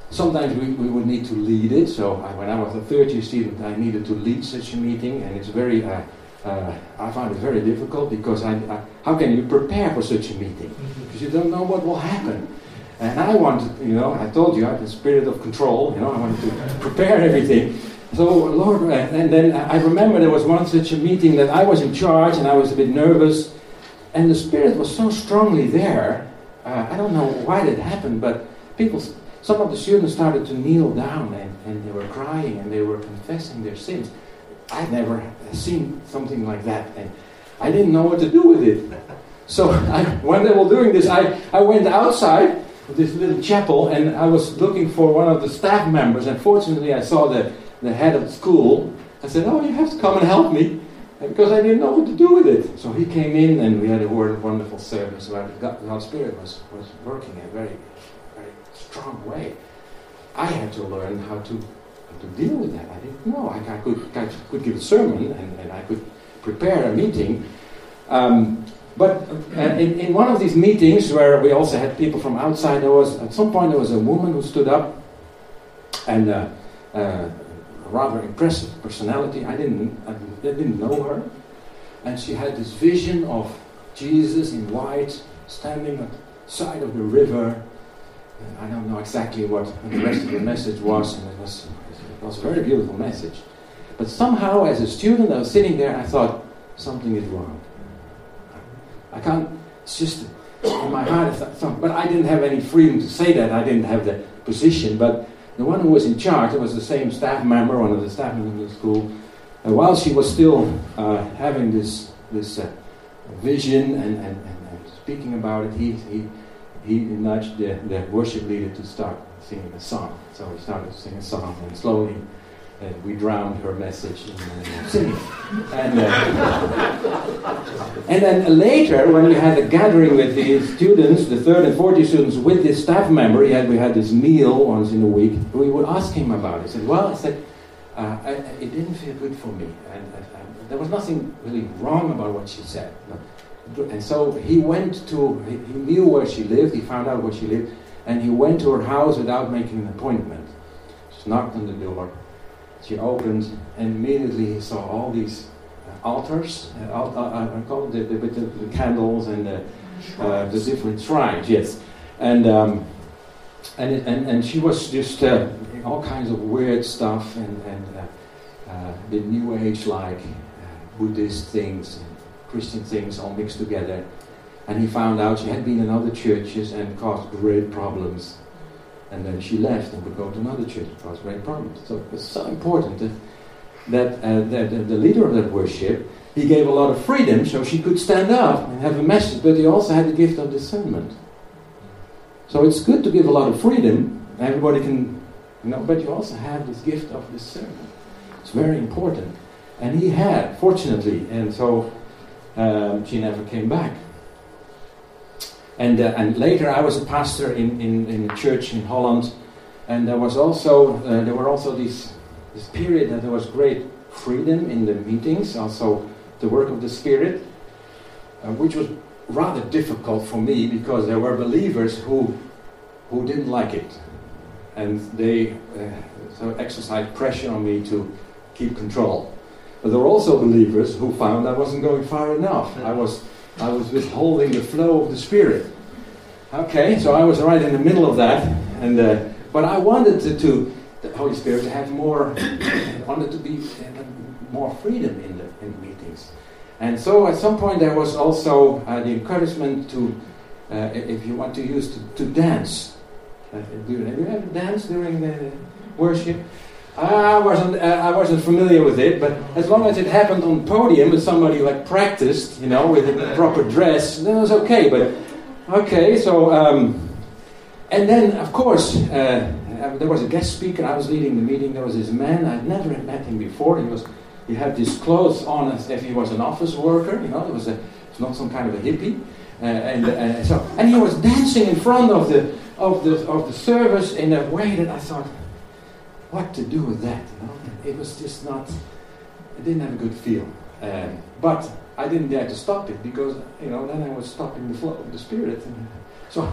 sometimes we, we would need to lead it. So I, when I was a third year student, I needed to lead such a meeting, and it's very uh, uh, I found it very difficult because I, I, how can you prepare for such a meeting? Mm-hmm. Because you don't know what will happen. And I wanted, you know, I told you I had the spirit of control, you know, I wanted to prepare everything. So, Lord, uh, and then I remember there was one such a meeting that I was in charge and I was a bit nervous. And the Spirit was so strongly there. Uh, I don't know why that happened, but people, some of the students started to kneel down and, and they were crying and they were confessing their sins. I'd never seen something like that, and I didn't know what to do with it. So I, when they were doing this, I, I went outside this little chapel, and I was looking for one of the staff members, and fortunately I saw the, the head of the school, I said, Oh, you have to come and help me. because I didn't know what to do with it. So he came in and we had a wonderful service where God's Spirit was, was working in a very, very strong way. I had to learn how to, how to deal with that. I didn't know. I, I could, I could give a sermon and, and I could prepare a meeting. Um, but uh, in, in one of these meetings where we also had people from outside, there was at some point there was a woman who stood up and uh, uh, a rather impressive personality. I didn't, I didn't know her, and she had this vision of Jesus in white standing at the side of the river. I don't know exactly what the rest of the message was, and it was, it was a very beautiful message. But somehow, as a student, I was sitting there, I thought something is wrong. I can't, it's just in my heart, I thought, but I didn't have any freedom to say that. I didn't have the position. But the one who was in charge, it was the same staff member, one of the staff members of the school, and while she was still uh, having this, this uh, vision and, and, and, speaking about it, he, he, he nudged the, the worship leader to start singing a song. So he started to sing a song, and slowly and we drowned her message in singing. And, uh, and then later, when we had a gathering with the students, the third and fourth students, with this staff member, had, we had this meal once in a week, we would ask him about it. He said, Well, I said, uh, I, it didn't feel good for me. And, there was nothing really wrong about what she said. And so he went to, he, knew where she lived, he found out where she lived, and he went to her house without making an appointment. Just knocked on the door she opened, and immediately he saw all these uh, altars, uh, uh, uh, I call it the, the, the, the, candles and the, uh, the different shrines, yes. And, um, and, and, and she was just uh, all kinds of weird stuff and, and the New Age like Buddhist things, and Christian things all mixed together. And he found out she had been in other churches and caused great problems and then she left and would go to another church. It was great problems. So it's so important that, that, uh, that the leader of that worship, he gave a lot of freedom so she could stand up and have a message, but he also had the gift of discernment. So it's good to give a lot of freedom. Everybody can, you know, but you also have this gift of discernment. It's very important. And he had, fortunately, and so um, she never came back. And, uh, and later I was a pastor in, in, in a church in Holland. And there was also, uh, there were also this, this period that there was great freedom in the meetings, also the work of the Spirit, uh, which was rather difficult for me because there were believers who, who didn't like it. And they uh, so exercised pressure on me to keep control. But there were also believers who found I wasn't going far enough. I was I was withholding the flow of the Spirit. Okay, so I was right in the middle of that, and uh, but I wanted to, to, the Holy Spirit to have more, wanted to be uh, more freedom in the in meetings, and so at some point there was also uh, the encouragement to, uh, if you want to use to, to dance. Uh, have you ever danced during the worship? I wasn't, uh, I wasn't familiar with it, but as long as it happened on podium with somebody like practiced, you know, with a proper dress, then it was okay. But okay, so um, and then of course uh, uh, there was a guest speaker. I was leading the meeting. There was this man. I'd never met him before. He was he had his clothes on as if he was an office worker. You know, it was a not some kind of a hippie. Uh, and uh, so and he was dancing in front of the of the of the service in a way that I thought what to do with that. You know? It was just not, I didn't have a good feel. Um, but I didn't dare to stop it because, you know, then I was stopping the flow of the Spirit. And so,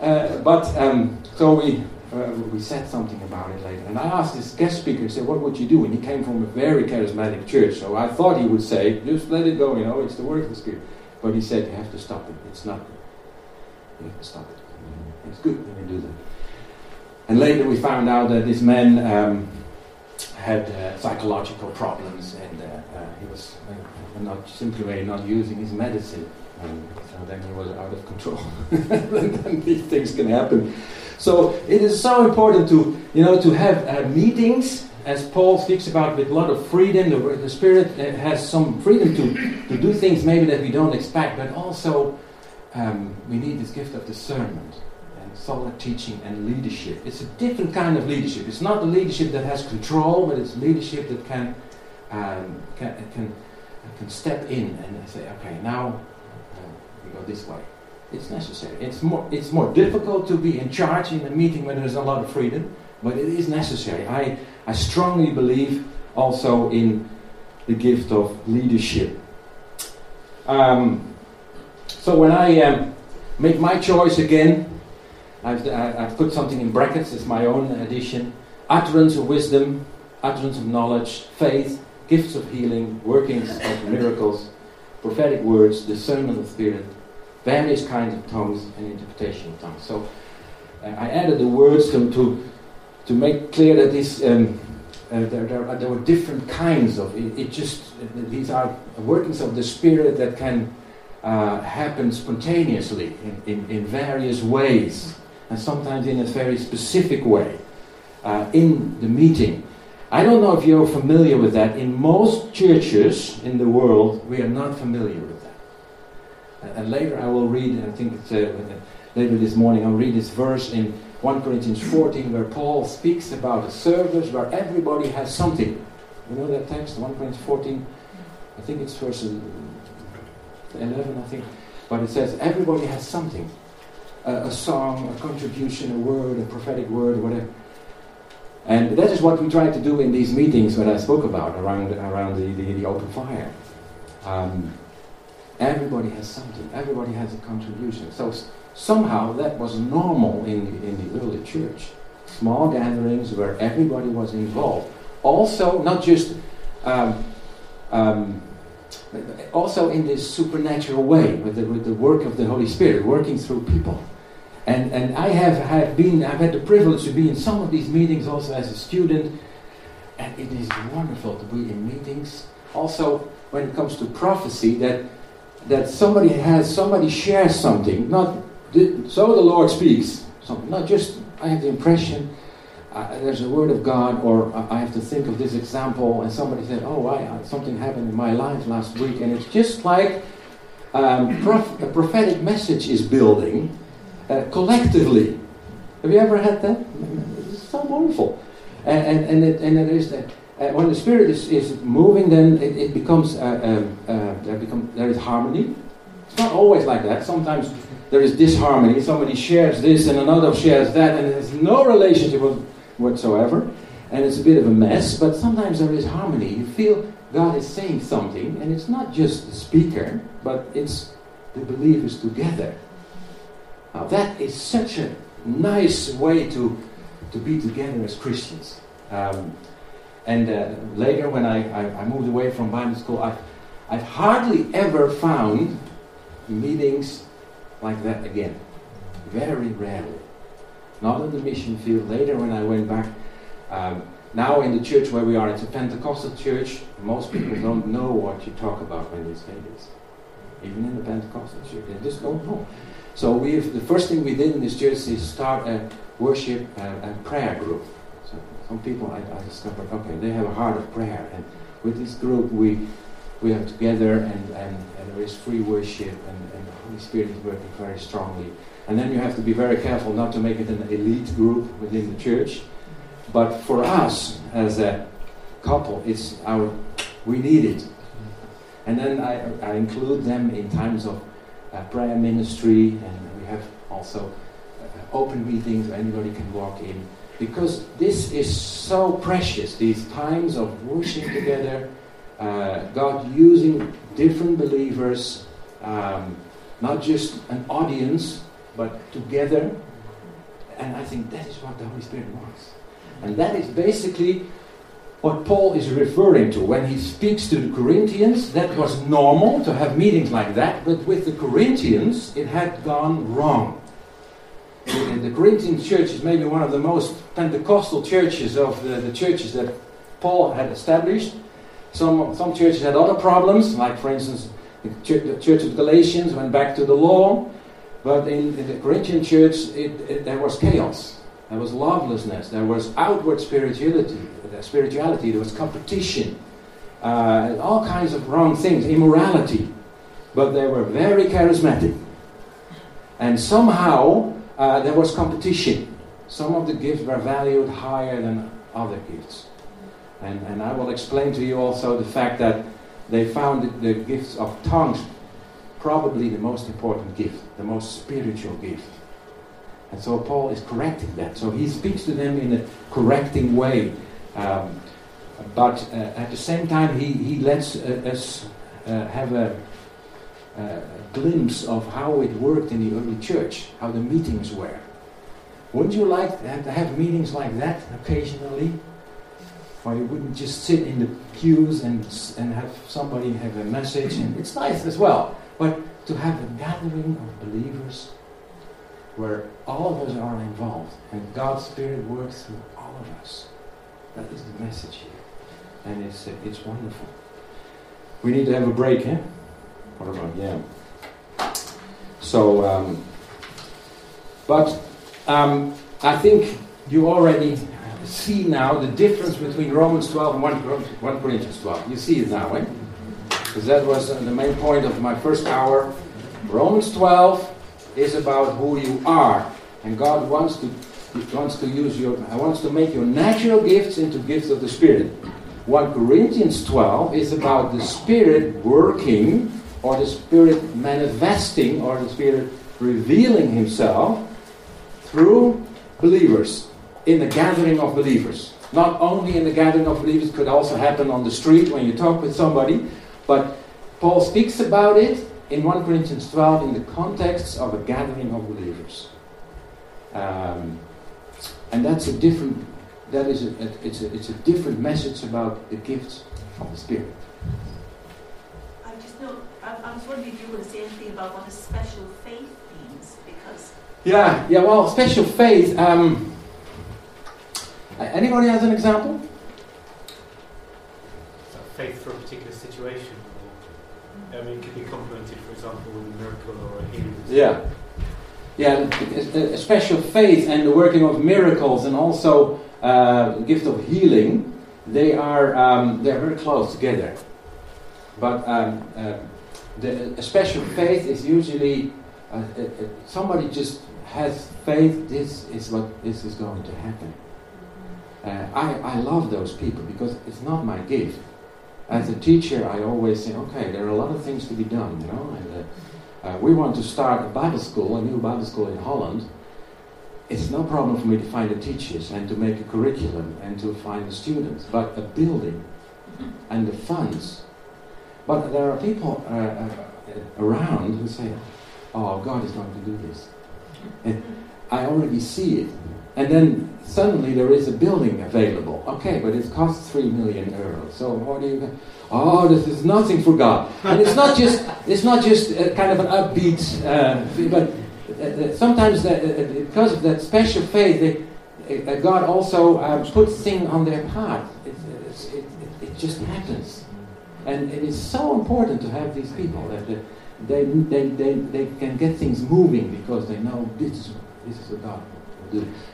uh, but, um, so we, uh, we said something about it later. And I asked this guest speaker, said, what would you do? And he came from a very charismatic church. So I thought he would say, just let it go, you know, it's the work of the Spirit. But he said, you have to stop it. It's not good. You have to stop it. It's good when you do that. And later we found out that this man um, had uh, psychological problems and uh, uh, he was uh, not simply not using his medicine. And so then he was out of control. these things can happen. So it is so important to, you know, to have uh, meetings, as Paul speaks about, with a lot of freedom. The, the Spirit uh, has some freedom to, to do things maybe that we don't expect, but also um, we need this gift of discernment solid teaching and leadership. It's a different kind of leadership. It's not the leadership that has control, but it's leadership that can um, can, can, can step in and say, okay, now uh, we go this way. It's necessary. It's more, it's more difficult to be in charge in a meeting when there's a lot of freedom, but it is necessary. I, I strongly believe also in the gift of leadership. Um, so when I um, make my choice again, I've, I've put something in brackets, it's my own addition. Utterance of wisdom, utterance of knowledge, faith, gifts of healing, workings of miracles, prophetic words, discernment of spirit, various kinds of tongues, and interpretation of tongues. So uh, I added the words to, to, to make clear that these, um, uh, there, there, there, were different kinds of it, it just, uh, these are workings of the spirit that can uh, happen spontaneously in, in, in various ways and sometimes in a very specific way uh, in the meeting. I don't know if you're familiar with that. In most churches in the world, we are not familiar with that. And later I will read, I think it's uh, later this morning, I'll read this verse in 1 Corinthians 14 where Paul speaks about a service where everybody has something. You know that text, 1 Corinthians 14? I think it's verse 11, I think. But it says, everybody has something a, a song, a contribution, a word, a prophetic word, whatever. And that is what we try to do in these meetings that I spoke about around, around the, the, the open fire. Um, everybody has something, everybody has a contribution. So somehow that was normal in in the early church. Small gatherings where everybody was involved. Also, not just um, um, also in this supernatural way with the, with the work of the Holy Spirit working through people. And, and I have, have been, I've had the privilege to be in some of these meetings also as a student, and it is wonderful to be in meetings. Also, when it comes to prophecy, that, that somebody has, somebody shares something, not, so the Lord speaks, not just, I have the impression, uh, there's a word of God, or I have to think of this example, and somebody said, oh, I, something happened in my life last week, and it's just like um, prof- a prophetic message is building, uh, collectively. Have you ever had that? It's so wonderful. And, and, and, it, and it is that. Uh, when the spirit is, is moving, then it, it becomes uh, um, uh, there become there is harmony. It's not always like that. Sometimes there is disharmony. Somebody shares this and another shares that, and there's no relationship whatsoever, and it's a bit of a mess. But sometimes there is harmony. You feel God is saying something, and it's not just the speaker, but it's the believers together. Now that is such a nice way to, to be together as Christians. Um, and uh, later, when I, I, I, moved away from Bible school, I, I've hardly ever found meetings like that again. Very rarely. Not in the mission field. Later, when I went back, um, now in the church where we are, it's a Pentecostal church. Most people don't know what you talk about when you say this. Even in the Pentecostal church, they just don't know. So we the first thing we did in this church is start a worship and, and prayer group. So some people I, I, discovered, okay, they have a heart of prayer, and with this group we we are together, and, and, and there is free worship, and, and the Holy Spirit is working very strongly. And then you have to be very careful not to make it an elite group within the church. But for us as a couple, it's our we need it. And then I, I include them in times of prayer ministry, and we have also uh, open meetings where anybody can walk in. Because this is so precious, these times of worship together, uh, God using different believers, um, not just an audience, but together. And I think that is what the Holy Spirit wants. And that is basically what Paul is referring to when he speaks to the Corinthians. That was normal to have meetings like that, but with the Corinthians, it had gone wrong. The, the Corinthian church is maybe one of the most Pentecostal churches of the, the churches that Paul had established. Some, some churches had other problems, like, for instance, the church, of Galatians went back to the law. But in, in the Corinthian church, it, it, there was chaos. There was lovelessness. There was outward spirituality. Spirituality. There was competition. Uh, all kinds of wrong things. Immorality. But they were very charismatic. And somehow uh, there was competition. Some of the gifts were valued higher than other gifts. And, and I will explain to you also the fact that they found the gifts of tongues probably the most important gift, the most spiritual gift. And so Paul is correcting that. So he speaks to them in a correcting way. Um, but uh, at the same time, he, he lets uh, us uh, have a, a, glimpse of how it worked in the early church, how the meetings were. Wouldn't you like to have, meetings like that occasionally? Where you wouldn't just sit in the pews and, and have somebody have a message, and it's nice as well. But to have a gathering of believers where all of us are involved and God's Spirit works through all of us. That is the message here. And it's, uh, it's wonderful. We need to have a break, eh? What about, yeah. So, um, but um, I think you already see now the difference between Romans 12 and 1, 1 Corinthians 12. You see it now, eh? Because that was uh, the main point of my first hour. Romans 12 is about who you are. And God wants to wants to use your wants to make your natural gifts into gifts of the Spirit. 1 Corinthians 12 is about the Spirit working or the Spirit manifesting or the Spirit revealing Himself through believers in the gathering of believers. Not only in the gathering of believers, could also happen on the street when you talk with somebody, but Paul speaks about it in 1 Corinthians 12 in the context of a gathering of believers. Um, and that's a different, that is a, it's, a, it's a different message about the gifts of the Spirit. I just know, I, I was wondering if you want to say anything about what a special faith means, because... Yeah, yeah, well, special faith, um, anybody has an example? faith for a particular situation. I mean, it could be complemented, for example, with a miracle or a healing. Yeah. Yeah, a special faith and the working of miracles and also uh, gift of healing, they are um, they're very close together. But um, uh, the, a special faith is usually uh, uh, uh, somebody just has faith. This is what this is going to happen. Uh, I I love those people because it's not my gift as a teacher, I always say, okay, there are a lot of things to be done, you know, and uh, we want to start a Bible school, a new Bible school in Holland. It's no problem for me to find the teachers and to make a curriculum and to find the students, but a building and the funds. But there are people uh, uh around who say, oh, God is going to do this. And I already see it. And then suddenly there is a building available. Okay, but it costs three million euros. So what do you? Oh, this is nothing for God. And it's not just it's not just kind of an upbeat, uh, but uh, uh sometimes uh, because of that special faith, they, God also puts things on their path. It, it, it, just happens, and it is so important to have these people that they, they, they, they can get things moving because they know this is this is what God.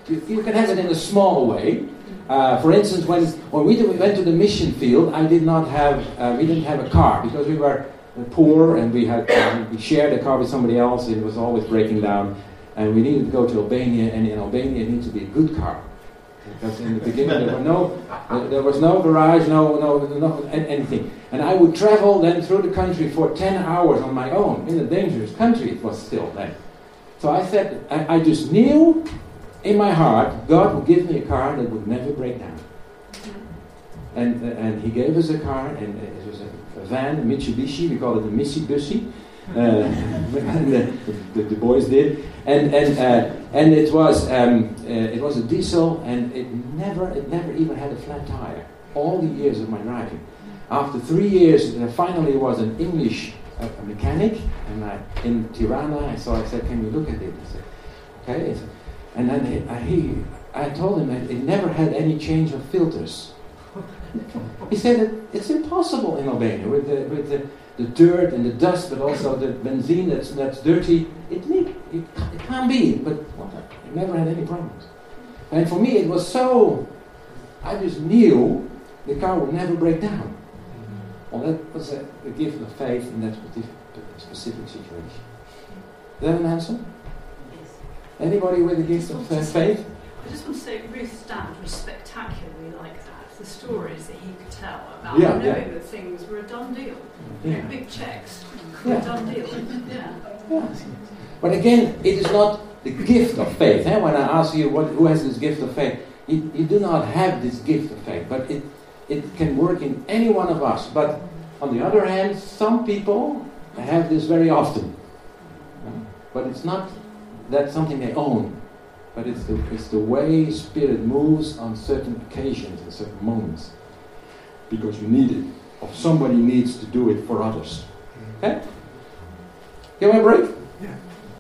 You, you can have it in a small way. Uh, for instance, when, when we went to the mission field, I did not have, uh, we didn't have a car because we were poor and we had uh, we shared a car with somebody else. It was always breaking down, and we needed to go to Albania. And in Albania, it needs to be a good car because in the beginning there, were no, there was no garage, no, no, no, anything. And I would travel then through the country for 10 hours on my own in a dangerous country. It was still then. So I said, I, I just knew in my heart, God would give me a car that would never break down. And, and he gave us a car, and it was a, van, a Mitsubishi, we call it a Mitsubishi. Uh, the, the, the, boys did, and and uh, and it was um, uh, it was a diesel, and it never it never even had a flat tire. All the years of my driving. After three years, there finally was an English uh, mechanic, and I, in Tirana. So I said, "Can you look at it?" He said, "Okay." And then he, I, he, I told him that it never had any change of filters. he said that it's impossible in Albania with the, with the, the dirt and the dust, but also the benzene that's, that's dirty. It, it, it can't be, but it never had any problems. And for me, it was so, I just knew the car would never break down. Well, that was a, a gift of faith in that specific situation. Is that an answer? Anybody with a gift of faith? I just want to say Ruth's dad was spectacularly like that. the stories that he could tell about Yeah, knowing yeah. that things were a done deal. Yeah. Big checks, Yeah. a done deal. Yeah. Yeah. But again, it is not the gift of faith. eh? When I ask you what, who has this gift of faith, you, you do not have this gift of faith, but it, it can work in any one of us. But on the other hand, some people have this very often. But it's not that something they own, but it's the, it's the way Spirit moves on certain occasions and certain moments. Because you need it, or somebody needs to do it for others. Mm. Okay? Can we a break?